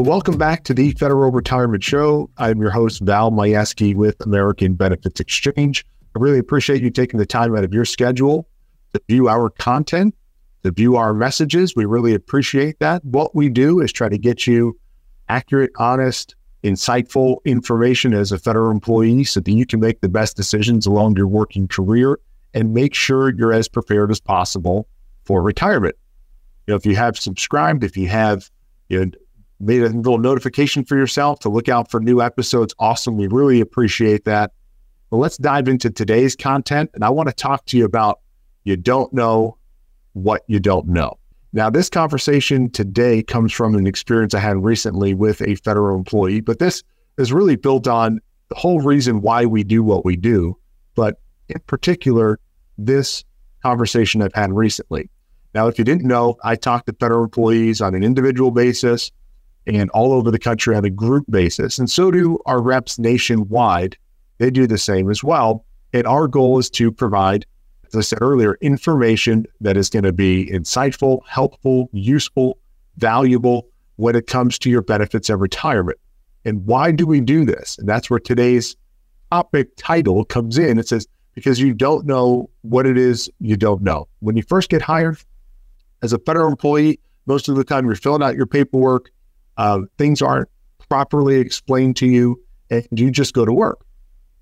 Well, welcome back to the Federal Retirement Show. I'm your host, Val Majewski with American Benefits Exchange. I really appreciate you taking the time out of your schedule to view our content, to view our messages. We really appreciate that. What we do is try to get you accurate, honest, insightful information as a federal employee so that you can make the best decisions along your working career and make sure you're as prepared as possible for retirement. You know, if you have subscribed, if you have you know, made a little notification for yourself to look out for new episodes. Awesome. We really appreciate that. But let's dive into today's content. And I want to talk to you about you don't know what you don't know. Now, this conversation today comes from an experience I had recently with a federal employee, but this is really built on the whole reason why we do what we do. But in particular, this conversation I've had recently. Now, if you didn't know, I talk to federal employees on an individual basis and all over the country on a group basis. And so do our reps nationwide. They do the same as well. And our goal is to provide, as I said earlier, information that is going to be insightful, helpful, useful, valuable when it comes to your benefits and retirement. And why do we do this? And that's where today's topic title comes in. It says, because you don't know what it is you don't know. When you first get hired as a federal employee, most of the time you're filling out your paperwork, uh, things aren't properly explained to you, and you just go to work.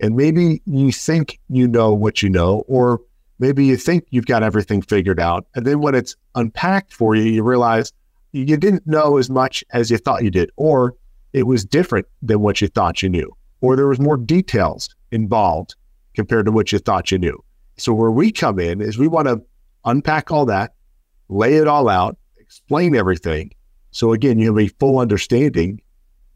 And maybe you think you know what you know, or maybe you think you've got everything figured out. And then when it's unpacked for you, you realize you didn't know as much as you thought you did, or it was different than what you thought you knew, or there was more details involved compared to what you thought you knew. So where we come in is we want to unpack all that, lay it all out, explain everything, so again, you have a full understanding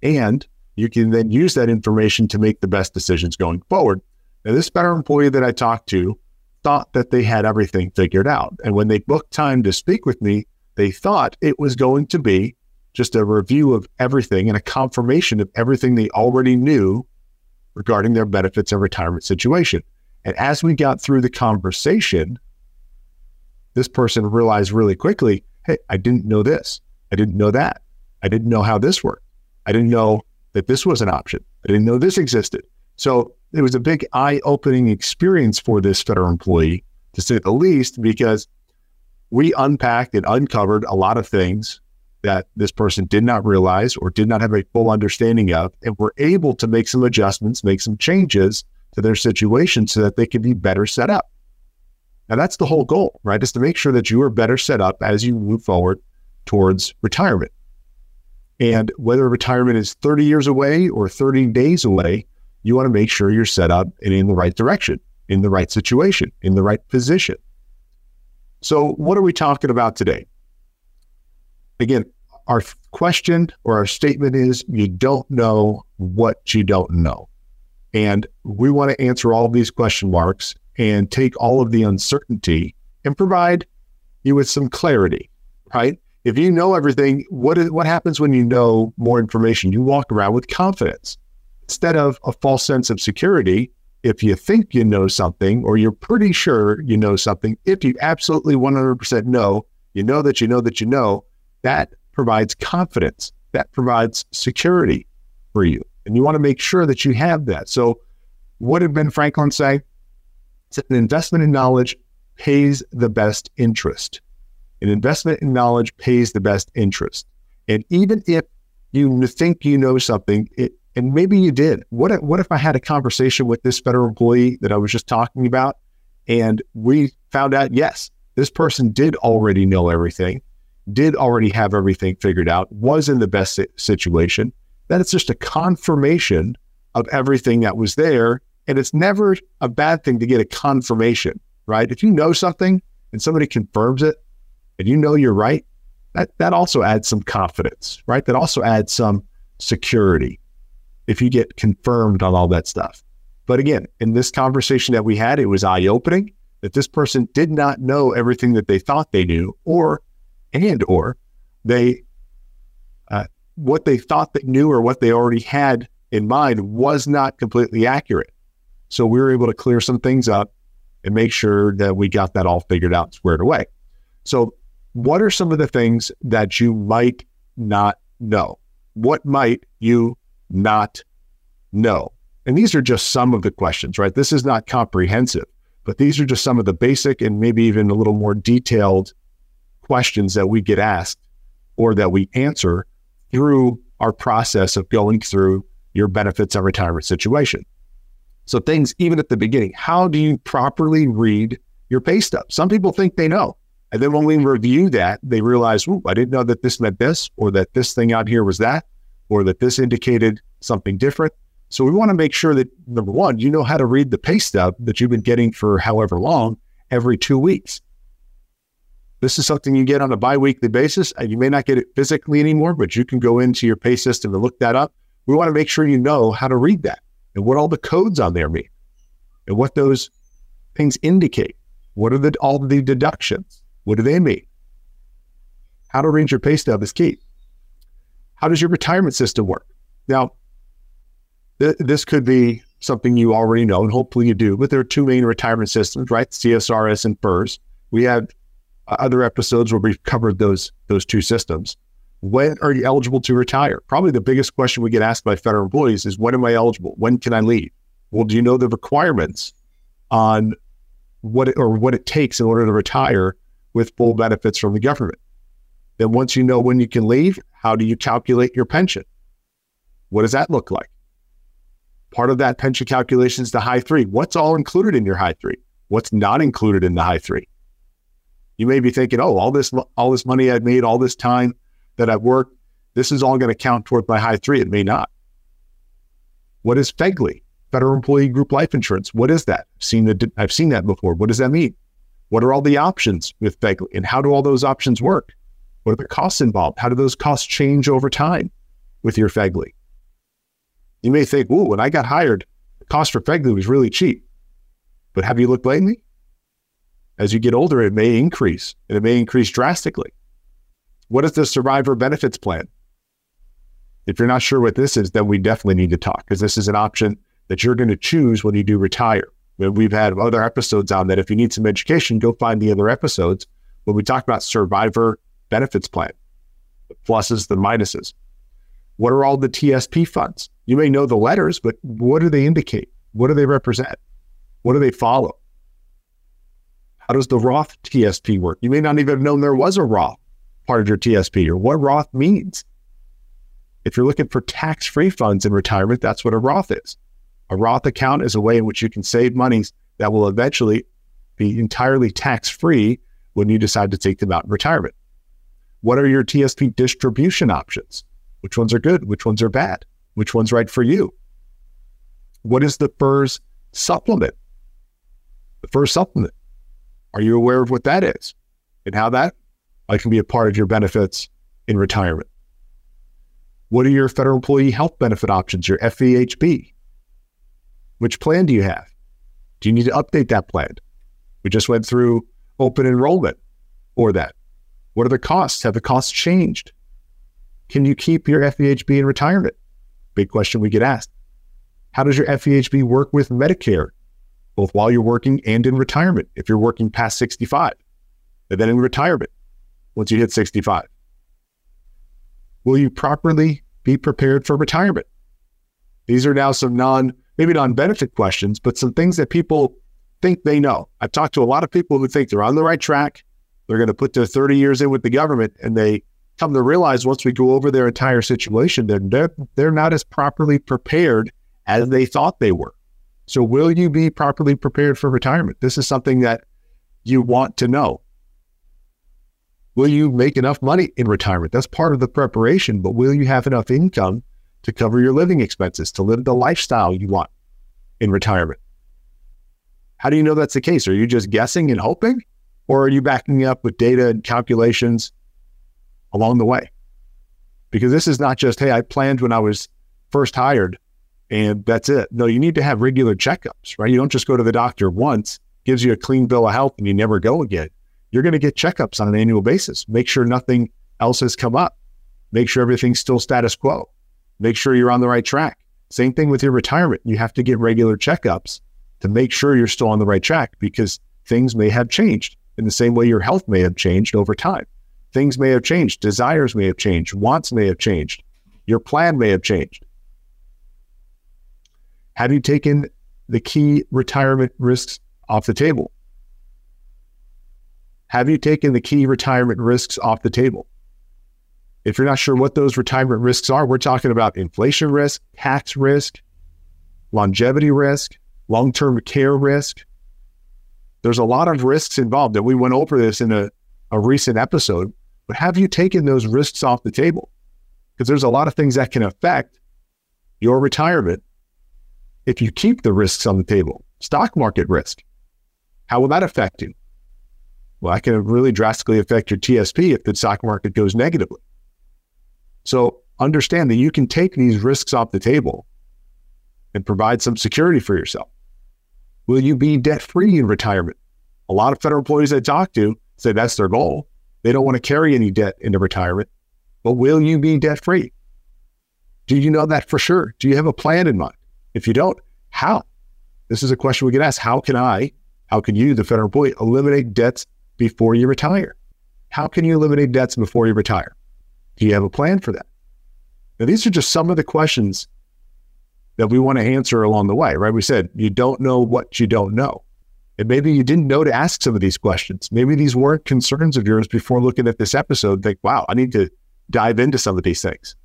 and you can then use that information to make the best decisions going forward. Now, this better employee that I talked to thought that they had everything figured out. And when they booked time to speak with me, they thought it was going to be just a review of everything and a confirmation of everything they already knew regarding their benefits and retirement situation. And as we got through the conversation, this person realized really quickly, hey, I didn't know this. I didn't know that. I didn't know how this worked. I didn't know that this was an option. I didn't know this existed. So it was a big eye opening experience for this federal employee, to say the least, because we unpacked and uncovered a lot of things that this person did not realize or did not have a full understanding of, and were able to make some adjustments, make some changes to their situation so that they could be better set up. Now, that's the whole goal, right? Is to make sure that you are better set up as you move forward towards retirement. And whether retirement is 30 years away or 30 days away, you want to make sure you're set up and in the right direction, in the right situation, in the right position. So, what are we talking about today? Again, our question or our statement is you don't know what you don't know. And we want to answer all of these question marks and take all of the uncertainty and provide you with some clarity, right? If you know everything, what is, what happens when you know more information? You walk around with confidence instead of a false sense of security. If you think you know something, or you're pretty sure you know something, if you absolutely 100% know, you know that you know that you know, that provides confidence. That provides security for you. And you want to make sure that you have that. So, what did Ben Franklin say? It's an investment in knowledge pays the best interest. An investment in knowledge pays the best interest. And even if you think you know something, it, and maybe you did. What if, what if I had a conversation with this federal employee that I was just talking about, and we found out, yes, this person did already know everything, did already have everything figured out, was in the best situation. That it's just a confirmation of everything that was there. And it's never a bad thing to get a confirmation, right? If you know something and somebody confirms it, and you know you're right, that, that also adds some confidence, right? That also adds some security if you get confirmed on all that stuff. But again, in this conversation that we had, it was eye opening that this person did not know everything that they thought they knew, or and or they uh, what they thought they knew or what they already had in mind was not completely accurate. So we were able to clear some things up and make sure that we got that all figured out, squared away. So what are some of the things that you might not know? What might you not know? And these are just some of the questions, right? This is not comprehensive, but these are just some of the basic and maybe even a little more detailed questions that we get asked or that we answer through our process of going through your benefits and retirement situation. So, things even at the beginning, how do you properly read your pay stub? Some people think they know. And then when we review that, they realize, Ooh, I didn't know that this meant this, or that this thing out here was that, or that this indicated something different. So we want to make sure that number one, you know how to read the pay stub that you've been getting for however long every two weeks. This is something you get on a biweekly basis, and you may not get it physically anymore, but you can go into your pay system and look that up. We want to make sure you know how to read that and what all the codes on there mean and what those things indicate. What are the, all the deductions? What do they mean? How to arrange your pay stub is key. How does your retirement system work? Now, th- this could be something you already know, and hopefully you do, but there are two main retirement systems, right? CSRS and FERS. We have uh, other episodes where we've covered those those two systems. When are you eligible to retire? Probably the biggest question we get asked by federal employees is when am I eligible? When can I leave? Well, do you know the requirements on what it, or what it takes in order to retire with full benefits from the government? Then once you know when you can leave, how do you calculate your pension? What does that look like? Part of that pension calculation is the high three. What's all included in your high three? What's not included in the high three? You may be thinking, oh, all this all this money I've made, all this time that I've worked, this is all going to count toward my high three. It may not. What is FEGLI, Federal Employee Group Life Insurance? What is that? I've seen, the, I've seen that before. What does that mean? What are all the options with FEGLI and how do all those options work? What are the costs involved? How do those costs change over time with your FEGLI? You may think, "Ooh, when I got hired, the cost for FEGLI was really cheap." But have you looked lately? As you get older, it may increase and it may increase drastically. What is the survivor benefits plan? If you're not sure what this is, then we definitely need to talk because this is an option that you're going to choose when you do retire. We've had other episodes on that. If you need some education, go find the other episodes when we talk about survivor benefits plan, the pluses, the minuses. What are all the TSP funds? You may know the letters, but what do they indicate? What do they represent? What do they follow? How does the Roth TSP work? You may not even have known there was a Roth part of your TSP or what Roth means. If you're looking for tax free funds in retirement, that's what a Roth is. A Roth account is a way in which you can save monies that will eventually be entirely tax free when you decide to take them out in retirement. What are your TSP distribution options? Which ones are good? Which ones are bad? Which one's right for you? What is the FERS supplement? The FERS supplement. Are you aware of what that is and how that can be a part of your benefits in retirement? What are your federal employee health benefit options, your FEHB? Which plan do you have? Do you need to update that plan? We just went through open enrollment or that. What are the costs? Have the costs changed? Can you keep your FEHB in retirement? Big question we get asked. How does your FEHB work with Medicare both while you're working and in retirement, if you're working past 65, and then in retirement once you hit 65? Will you properly be prepared for retirement? These are now some non, maybe non benefit questions, but some things that people think they know. I've talked to a lot of people who think they're on the right track. They're going to put their 30 years in with the government, and they come to realize once we go over their entire situation, they're, they're, they're not as properly prepared as they thought they were. So, will you be properly prepared for retirement? This is something that you want to know. Will you make enough money in retirement? That's part of the preparation, but will you have enough income to cover your living expenses, to live the lifestyle you want in retirement? How do you know that's the case? Are you just guessing and hoping? Or are you backing up with data and calculations along the way? Because this is not just, hey, I planned when I was first hired and that's it. No, you need to have regular checkups, right? You don't just go to the doctor once, gives you a clean bill of health, and you never go again. You're going to get checkups on an annual basis. Make sure nothing else has come up. Make sure everything's still status quo. Make sure you're on the right track. Same thing with your retirement. You have to get regular checkups to make sure you're still on the right track because things may have changed in the same way your health may have changed over time. Things may have changed. Desires may have changed. Wants may have changed. Your plan may have changed. Have you taken the key retirement risks off the table? Have you taken the key retirement risks off the table? If you're not sure what those retirement risks are, we're talking about inflation risk, tax risk, longevity risk, long term care risk. There's a lot of risks involved, and we went over this in a, a recent episode. But have you taken those risks off the table? Because there's a lot of things that can affect your retirement if you keep the risks on the table. Stock market risk. How will that affect you? Well, that can really drastically affect your TSP if the stock market goes negatively. So understand that you can take these risks off the table and provide some security for yourself. Will you be debt free in retirement? A lot of federal employees I talk to say that's their goal. They don't want to carry any debt into retirement, but will you be debt free? Do you know that for sure? Do you have a plan in mind? If you don't, how? This is a question we get asked. How can I, how can you, the federal employee, eliminate debts before you retire? How can you eliminate debts before you retire? Do you have a plan for that? Now, these are just some of the questions that we want to answer along the way, right? We said you don't know what you don't know. And maybe you didn't know to ask some of these questions. Maybe these weren't concerns of yours before looking at this episode. Think, wow, I need to dive into some of these things.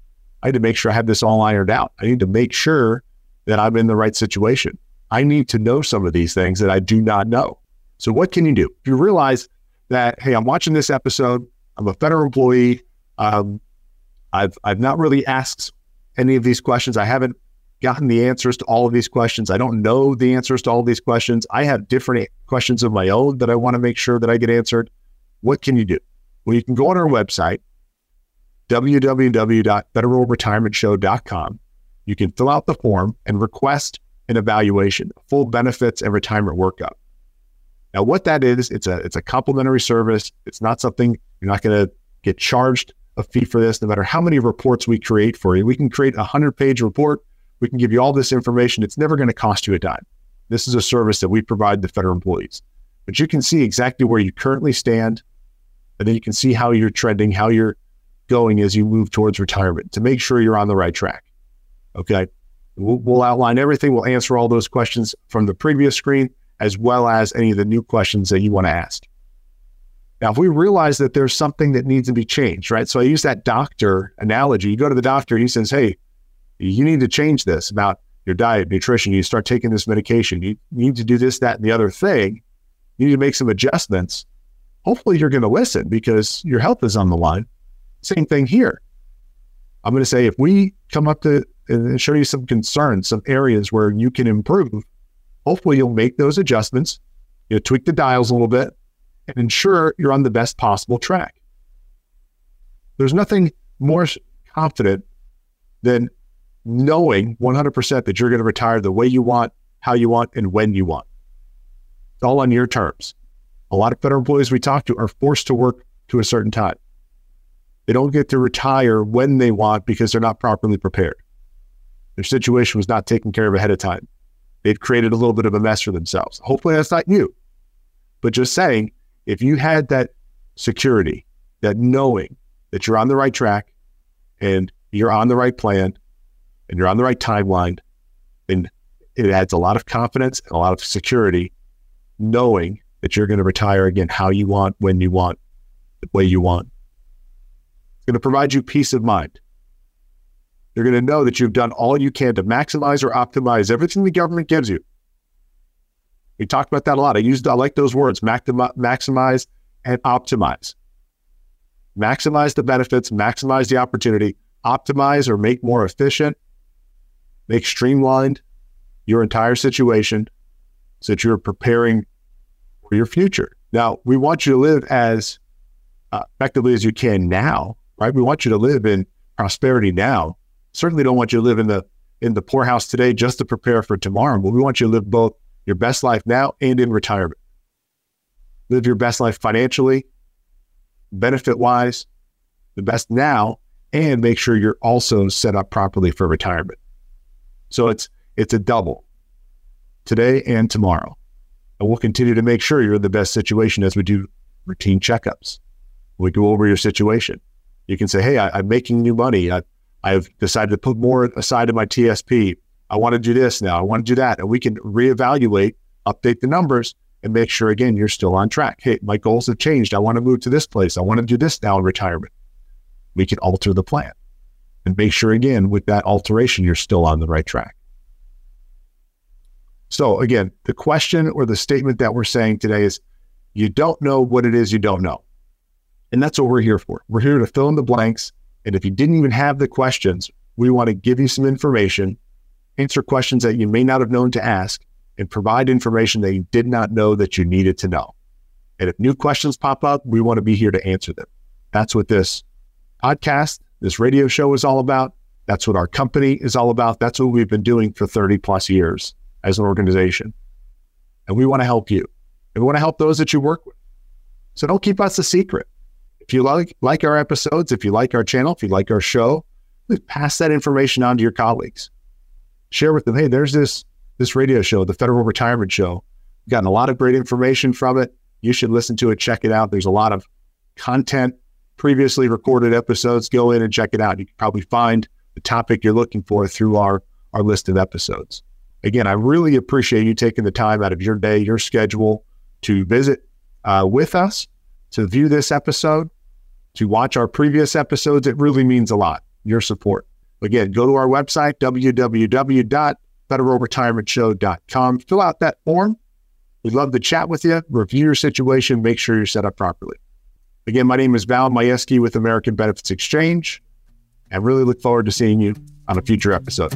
I need to make sure I have this all ironed out. I need to make sure that I'm in the right situation. I need to know some of these things that I do not know. So, what can you do? If you realize that, hey, I'm watching this episode, I'm a federal employee, um, I've, I've not really asked any of these questions. I haven't gotten the answers to all of these questions. I don't know the answers to all these questions. I have different questions of my own that I want to make sure that I get answered. What can you do? Well, you can go on our website, www.federalretirementshow.com. You can fill out the form and request an evaluation, full benefits and retirement workup. Now, what that is, it's a it's a complimentary service. It's not something you're not going to get charged a fee for this, no matter how many reports we create for you. We can create a hundred page report we can give you all this information. It's never going to cost you a dime. This is a service that we provide the federal employees. But you can see exactly where you currently stand, and then you can see how you're trending, how you're going as you move towards retirement to make sure you're on the right track. Okay. We'll, we'll outline everything. We'll answer all those questions from the previous screen, as well as any of the new questions that you want to ask. Now, if we realize that there's something that needs to be changed, right? So I use that doctor analogy. You go to the doctor, he says, Hey, you need to change this about your diet, nutrition. You start taking this medication. You need to do this, that, and the other thing. You need to make some adjustments. Hopefully, you're going to listen because your health is on the line. Same thing here. I'm going to say if we come up to and show you some concerns, some areas where you can improve, hopefully you'll make those adjustments. You'll tweak the dials a little bit and ensure you're on the best possible track. There's nothing more confident than knowing 100% that you're going to retire the way you want, how you want, and when you want. It's all on your terms. A lot of federal employees we talk to are forced to work to a certain time. They don't get to retire when they want because they're not properly prepared. Their situation was not taken care of ahead of time. They've created a little bit of a mess for themselves. Hopefully, that's not you. But just saying, if you had that security, that knowing that you're on the right track and you're on the right plan and you're on the right timeline, then it adds a lot of confidence and a lot of security knowing that you're going to retire again how you want, when you want, the way you want. It's going to provide you peace of mind. You're going to know that you've done all you can to maximize or optimize everything the government gives you. We talked about that a lot. I used, I like those words, maximize and optimize. Maximize the benefits, maximize the opportunity, optimize or make more efficient, make streamlined your entire situation so that you're preparing for your future. Now, we want you to live as uh, effectively as you can now, right? We want you to live in prosperity now. Certainly don't want you to live in the in the poorhouse today just to prepare for tomorrow, but we want you to live both your best life now and in retirement. Live your best life financially, benefit wise, the best now, and make sure you're also set up properly for retirement. So it's it's a double today and tomorrow. And we'll continue to make sure you're in the best situation as we do routine checkups. We go over your situation. You can say, hey, I, am making new money. I, I've decided to put more aside in my TSP. I want to do this now. I want to do that. And we can reevaluate, update the numbers, and make sure, again, you're still on track. Hey, my goals have changed. I want to move to this place. I want to do this now in retirement. We can alter the plan and make sure, again, with that alteration, you're still on the right track. So, again, the question or the statement that we're saying today is you don't know what it is you don't know. And that's what we're here for. We're here to fill in the blanks. And if you didn't even have the questions, we want to give you some information, answer questions that you may not have known to ask, and provide information that you did not know that you needed to know. And if new questions pop up, we want to be here to answer them. That's what this podcast, this radio show is all about. That's what our company is all about. That's what we've been doing for 30 plus years as an organization. And we want to help you. And we want to help those that you work with. So don't keep us a secret. If you like like our episodes, if you like our channel, if you like our show, pass that information on to your colleagues. Share with them, hey, there's this this radio show, the Federal Retirement Show. We've gotten a lot of great information from it. You should listen to it, check it out. There's a lot of content, previously recorded episodes. Go in and check it out. You can probably find the topic you're looking for through our, our list of episodes. Again, I really appreciate you taking the time out of your day, your schedule to visit uh, with us, to view this episode to watch our previous episodes. It really means a lot, your support. Again, go to our website, www.federalretirementshow.com. Fill out that form. We'd love to chat with you, review your situation, make sure you're set up properly. Again, my name is Val Majewski with American Benefits Exchange, and really look forward to seeing you on a future episode.